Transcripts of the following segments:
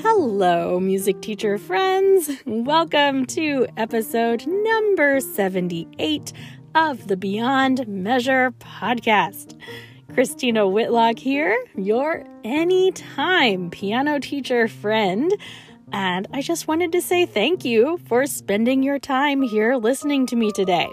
Hello, music teacher friends. Welcome to episode number 78 of the Beyond Measure podcast. Christina Whitlock here, your anytime piano teacher friend. And I just wanted to say thank you for spending your time here listening to me today.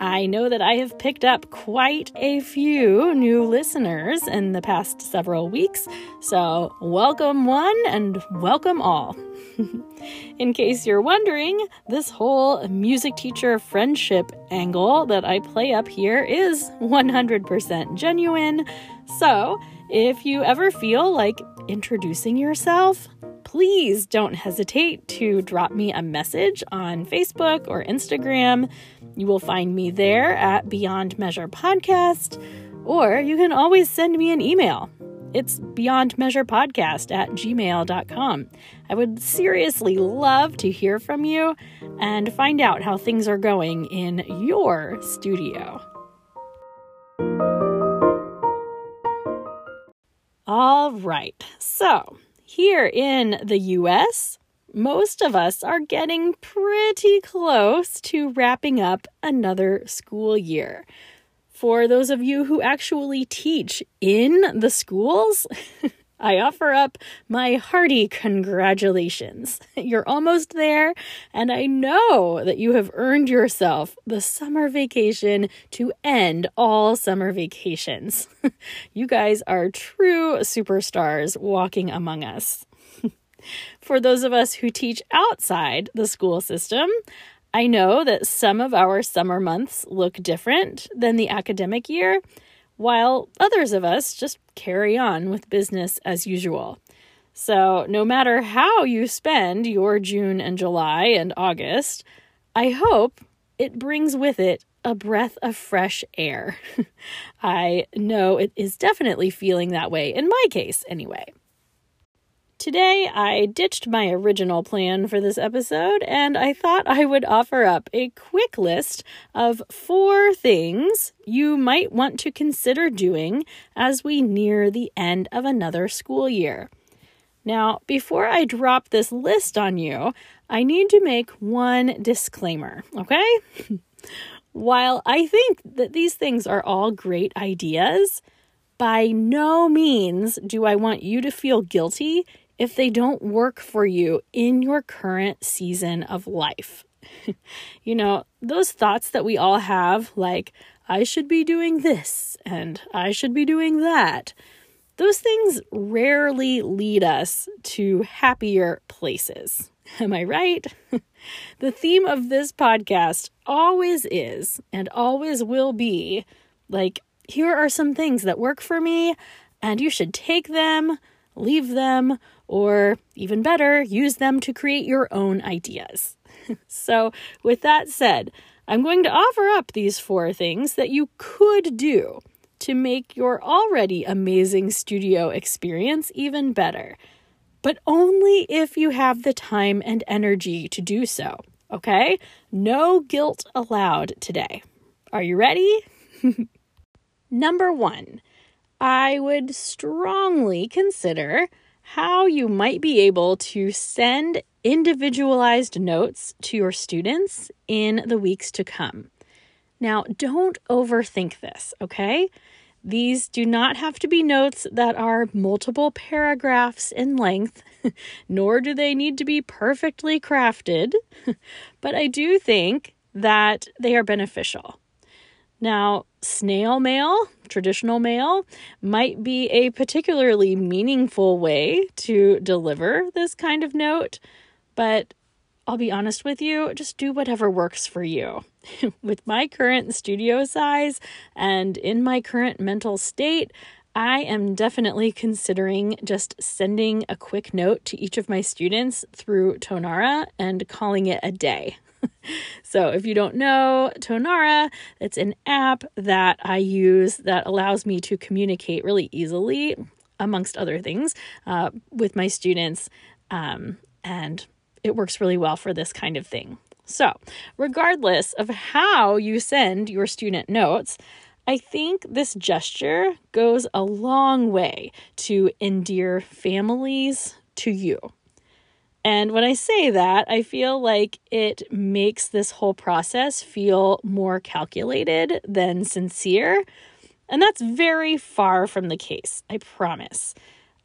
I know that I have picked up quite a few new listeners in the past several weeks, so welcome one and welcome all. in case you're wondering, this whole music teacher friendship angle that I play up here is 100% genuine. So, if you ever feel like introducing yourself, please don't hesitate to drop me a message on Facebook or Instagram. You will find me there at Beyond Measure Podcast, or you can always send me an email. It's Beyond Measure Podcast at gmail.com. I would seriously love to hear from you and find out how things are going in your studio. All right, so here in the US, most of us are getting pretty close to wrapping up another school year. For those of you who actually teach in the schools, I offer up my hearty congratulations. You're almost there, and I know that you have earned yourself the summer vacation to end all summer vacations. you guys are true superstars walking among us. For those of us who teach outside the school system, I know that some of our summer months look different than the academic year, while others of us just carry on with business as usual. So, no matter how you spend your June and July and August, I hope it brings with it a breath of fresh air. I know it is definitely feeling that way, in my case, anyway. Today, I ditched my original plan for this episode and I thought I would offer up a quick list of four things you might want to consider doing as we near the end of another school year. Now, before I drop this list on you, I need to make one disclaimer, okay? While I think that these things are all great ideas, by no means do I want you to feel guilty if they don't work for you in your current season of life. you know, those thoughts that we all have, like, I should be doing this and I should be doing that, those things rarely lead us to happier places. Am I right? the theme of this podcast always is and always will be like, here are some things that work for me, and you should take them, leave them, or even better, use them to create your own ideas. so, with that said, I'm going to offer up these four things that you could do to make your already amazing studio experience even better, but only if you have the time and energy to do so. Okay? No guilt allowed today. Are you ready? Number one, I would strongly consider how you might be able to send individualized notes to your students in the weeks to come. Now, don't overthink this, okay? These do not have to be notes that are multiple paragraphs in length, nor do they need to be perfectly crafted, but I do think that they are beneficial. Now, snail mail, traditional mail, might be a particularly meaningful way to deliver this kind of note, but I'll be honest with you, just do whatever works for you. with my current studio size and in my current mental state, I am definitely considering just sending a quick note to each of my students through Tonara and calling it a day. So, if you don't know Tonara, it's an app that I use that allows me to communicate really easily, amongst other things, uh, with my students. Um, and it works really well for this kind of thing. So, regardless of how you send your student notes, I think this gesture goes a long way to endear families to you. And when I say that, I feel like it makes this whole process feel more calculated than sincere. And that's very far from the case, I promise.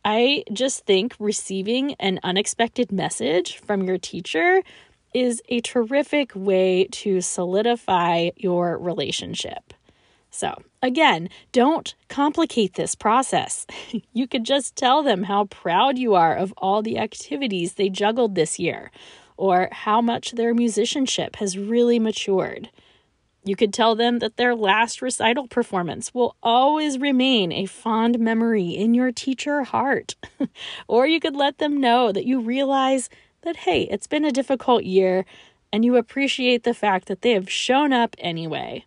I just think receiving an unexpected message from your teacher is a terrific way to solidify your relationship. So, again, don't complicate this process. you could just tell them how proud you are of all the activities they juggled this year, or how much their musicianship has really matured. You could tell them that their last recital performance will always remain a fond memory in your teacher heart. or you could let them know that you realize that, hey, it's been a difficult year and you appreciate the fact that they have shown up anyway.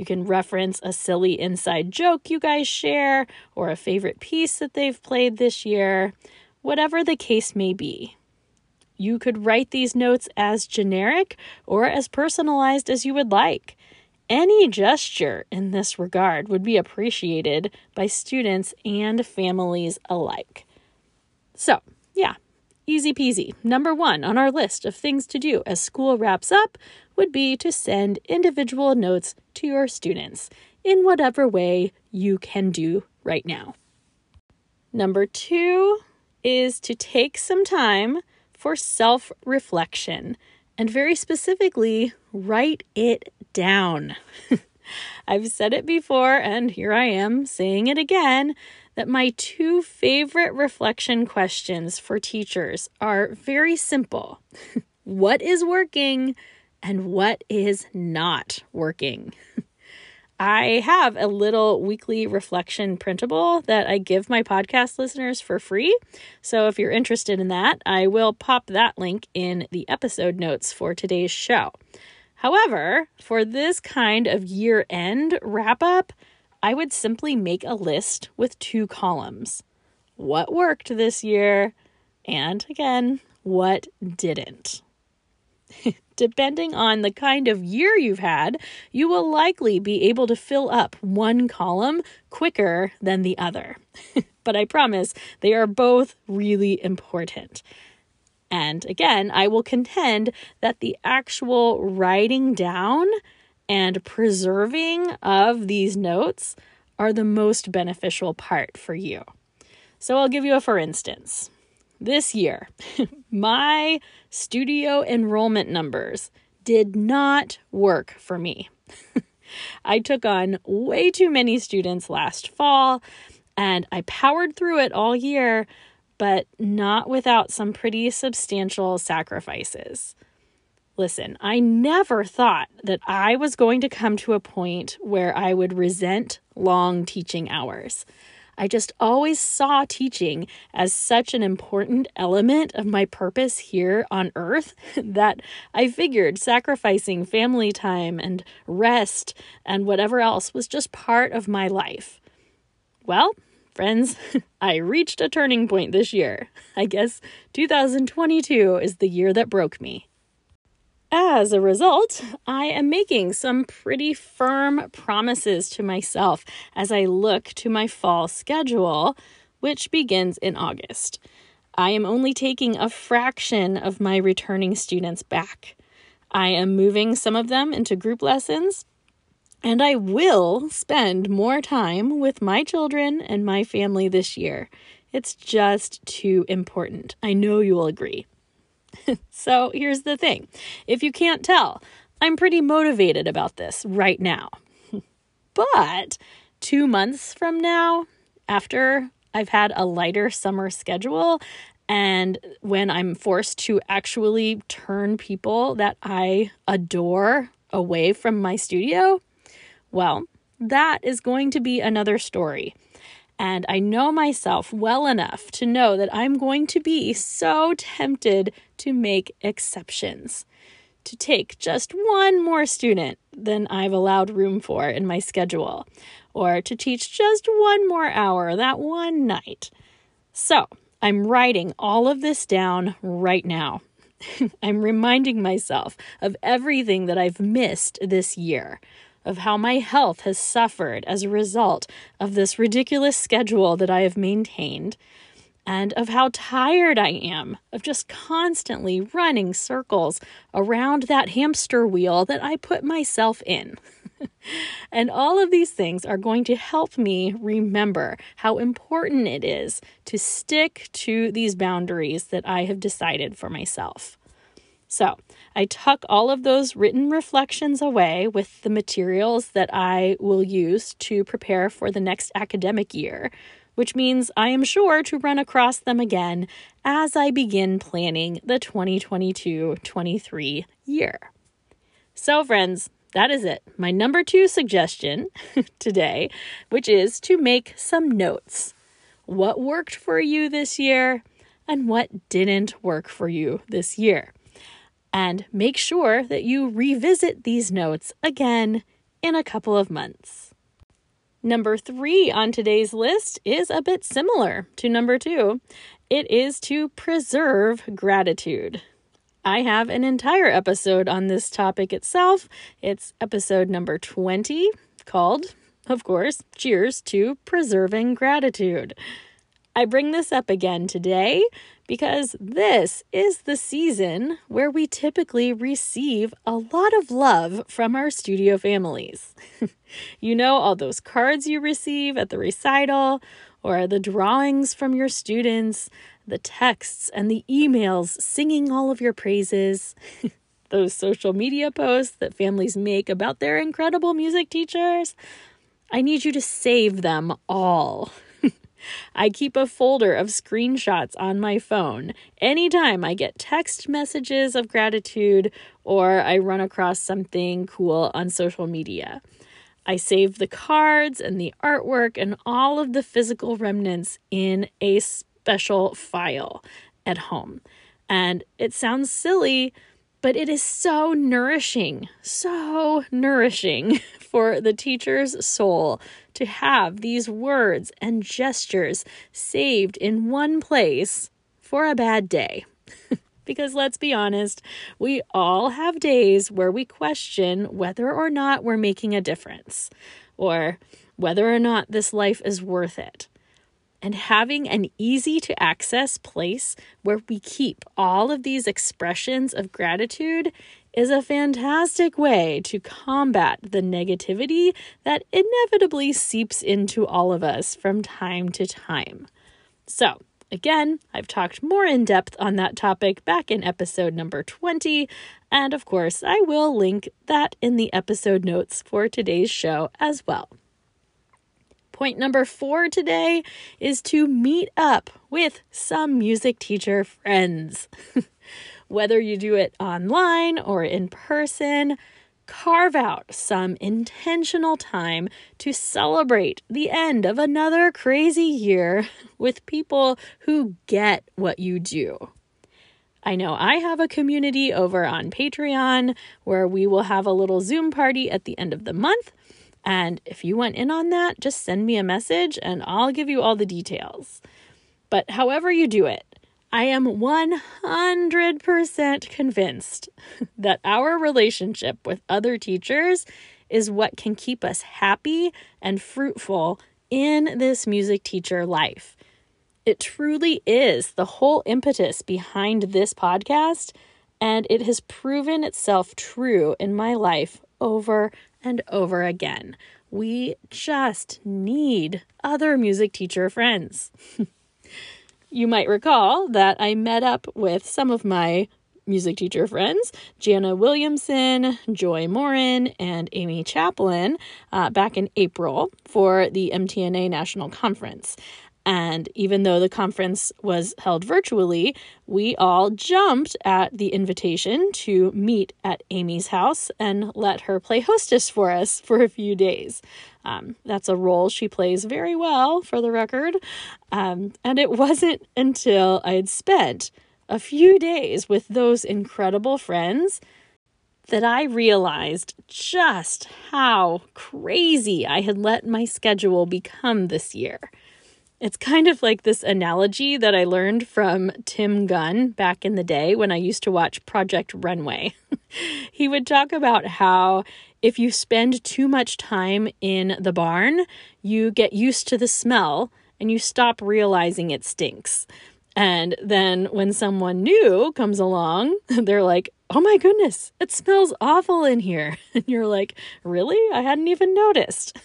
You can reference a silly inside joke you guys share or a favorite piece that they've played this year, whatever the case may be. You could write these notes as generic or as personalized as you would like. Any gesture in this regard would be appreciated by students and families alike. So, yeah, easy peasy. Number one on our list of things to do as school wraps up would be to send individual notes to your students in whatever way you can do right now. Number two is to take some time for self reflection and very specifically, write it down. I've said it before, and here I am saying it again that my two favorite reflection questions for teachers are very simple What is working? and what is not working. I have a little weekly reflection printable that I give my podcast listeners for free. So if you're interested in that, I will pop that link in the episode notes for today's show. However, for this kind of year end wrap up, I would simply make a list with two columns what worked this year, and again, what didn't. depending on the kind of year you've had, you will likely be able to fill up one column quicker than the other. but I promise they are both really important. And again, I will contend that the actual writing down and preserving of these notes are the most beneficial part for you. So I'll give you a for instance. This year, my studio enrollment numbers did not work for me. I took on way too many students last fall and I powered through it all year, but not without some pretty substantial sacrifices. Listen, I never thought that I was going to come to a point where I would resent long teaching hours. I just always saw teaching as such an important element of my purpose here on earth that I figured sacrificing family time and rest and whatever else was just part of my life. Well, friends, I reached a turning point this year. I guess 2022 is the year that broke me. As a result, I am making some pretty firm promises to myself as I look to my fall schedule, which begins in August. I am only taking a fraction of my returning students back. I am moving some of them into group lessons, and I will spend more time with my children and my family this year. It's just too important. I know you will agree. so here's the thing if you can't tell, I'm pretty motivated about this right now. but two months from now, after I've had a lighter summer schedule, and when I'm forced to actually turn people that I adore away from my studio, well, that is going to be another story. And I know myself well enough to know that I'm going to be so tempted to make exceptions, to take just one more student than I've allowed room for in my schedule, or to teach just one more hour that one night. So I'm writing all of this down right now. I'm reminding myself of everything that I've missed this year of how my health has suffered as a result of this ridiculous schedule that I have maintained. and of how tired I am of just constantly running circles around that hamster wheel that I put myself in. and all of these things are going to help me remember how important it is to stick to these boundaries that I have decided for myself. So, I tuck all of those written reflections away with the materials that I will use to prepare for the next academic year, which means I am sure to run across them again as I begin planning the 2022 23 year. So, friends, that is it. My number two suggestion today, which is to make some notes. What worked for you this year and what didn't work for you this year. And make sure that you revisit these notes again in a couple of months. Number three on today's list is a bit similar to number two. It is to preserve gratitude. I have an entire episode on this topic itself. It's episode number 20 called, of course, Cheers to Preserving Gratitude. I bring this up again today because this is the season where we typically receive a lot of love from our studio families. you know, all those cards you receive at the recital, or the drawings from your students, the texts and the emails singing all of your praises, those social media posts that families make about their incredible music teachers. I need you to save them all. I keep a folder of screenshots on my phone anytime I get text messages of gratitude or I run across something cool on social media. I save the cards and the artwork and all of the physical remnants in a special file at home. And it sounds silly, but it is so nourishing, so nourishing for the teacher's soul to have these words and gestures saved in one place for a bad day. because let's be honest, we all have days where we question whether or not we're making a difference or whether or not this life is worth it and having an easy to access place where we keep all of these expressions of gratitude is a fantastic way to combat the negativity that inevitably seeps into all of us from time to time. So, again, I've talked more in depth on that topic back in episode number 20, and of course, I will link that in the episode notes for today's show as well. Point number four today is to meet up with some music teacher friends. Whether you do it online or in person, carve out some intentional time to celebrate the end of another crazy year with people who get what you do. I know I have a community over on Patreon where we will have a little Zoom party at the end of the month and if you want in on that, just send me a message and I'll give you all the details. But however you do it, I am 100% convinced that our relationship with other teachers is what can keep us happy and fruitful in this music teacher life. It truly is the whole impetus behind this podcast, and it has proven itself true in my life over and over again. We just need other music teacher friends. you might recall that I met up with some of my music teacher friends, Jana Williamson, Joy Morin, and Amy Chaplin, uh, back in April for the MTNA National Conference. And even though the conference was held virtually, we all jumped at the invitation to meet at Amy's house and let her play hostess for us for a few days. Um, that's a role she plays very well, for the record. Um, and it wasn't until I had spent a few days with those incredible friends that I realized just how crazy I had let my schedule become this year. It's kind of like this analogy that I learned from Tim Gunn back in the day when I used to watch Project Runway. he would talk about how if you spend too much time in the barn, you get used to the smell and you stop realizing it stinks. And then when someone new comes along, they're like, oh my goodness, it smells awful in here. And you're like, really? I hadn't even noticed.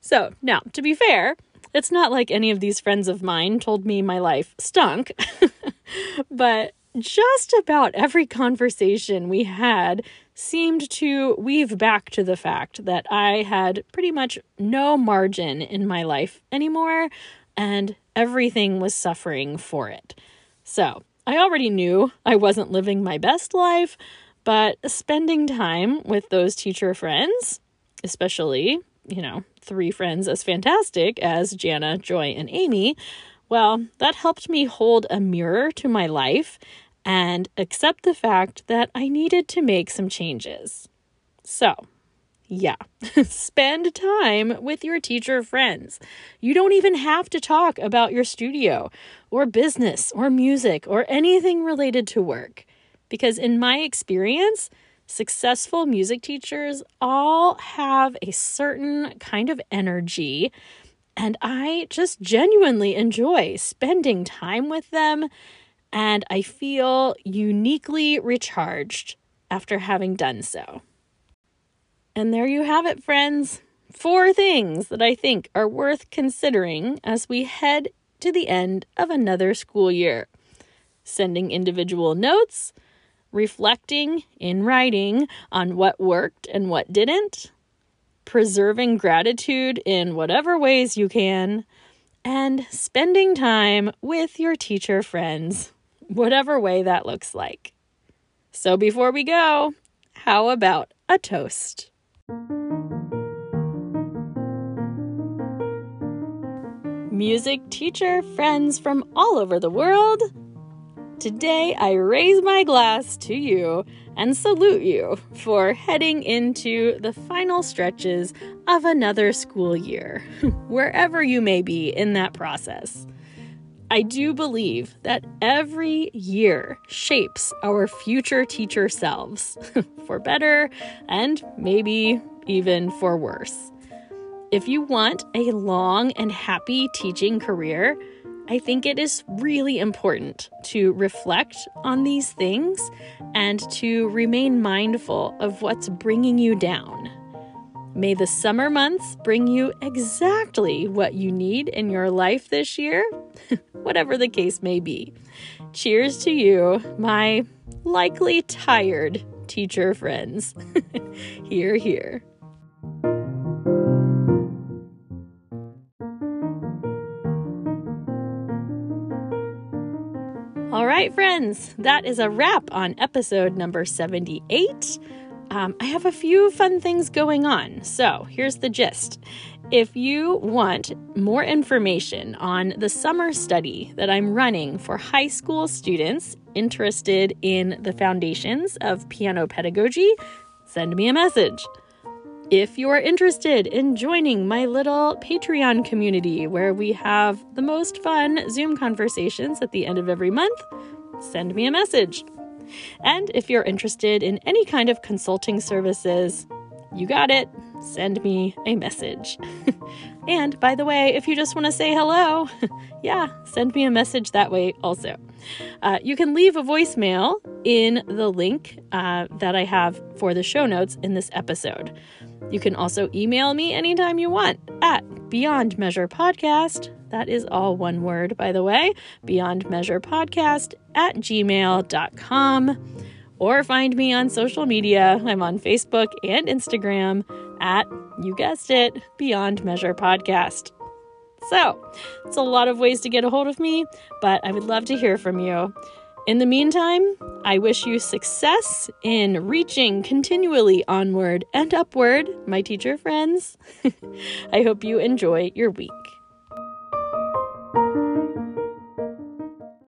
so, now, to be fair, it's not like any of these friends of mine told me my life stunk, but just about every conversation we had seemed to weave back to the fact that I had pretty much no margin in my life anymore and everything was suffering for it. So, I already knew I wasn't living my best life, but spending time with those teacher friends, especially, you know, three friends as fantastic as Jana, Joy, and Amy, well, that helped me hold a mirror to my life and accept the fact that I needed to make some changes. So, yeah, spend time with your teacher friends. You don't even have to talk about your studio or business or music or anything related to work. Because in my experience, successful music teachers all have a certain kind of energy. And I just genuinely enjoy spending time with them. And I feel uniquely recharged after having done so. And there you have it, friends. Four things that I think are worth considering as we head to the end of another school year sending individual notes, reflecting in writing on what worked and what didn't, preserving gratitude in whatever ways you can, and spending time with your teacher friends, whatever way that looks like. So before we go, how about a toast? Music teacher friends from all over the world, today I raise my glass to you and salute you for heading into the final stretches of another school year, wherever you may be in that process. I do believe that every year shapes our future teacher selves, for better and maybe even for worse. If you want a long and happy teaching career, I think it is really important to reflect on these things and to remain mindful of what's bringing you down. May the summer months bring you exactly what you need in your life this year, whatever the case may be. Cheers to you, my likely tired teacher friends. hear, hear. Right, friends, that is a wrap on episode number 78 um, I have a few fun things going on. So here's the gist. If you want more information on the summer study that I'm running for high school students interested in the foundations of piano pedagogy, send me a message. If you're interested in joining my little Patreon community where we have the most fun Zoom conversations at the end of every month, send me a message. And if you're interested in any kind of consulting services, you got it. Send me a message. and by the way, if you just want to say hello, yeah, send me a message that way also. Uh, you can leave a voicemail in the link uh, that I have for the show notes in this episode. You can also email me anytime you want at Beyond Measure Podcast that is all one word, by the way. Beyond Measure Podcast at gmail.com. Or find me on social media. I'm on Facebook and Instagram at, you guessed it, Beyond Measure Podcast. So, it's a lot of ways to get a hold of me, but I would love to hear from you. In the meantime, I wish you success in reaching continually onward and upward, my teacher friends. I hope you enjoy your week.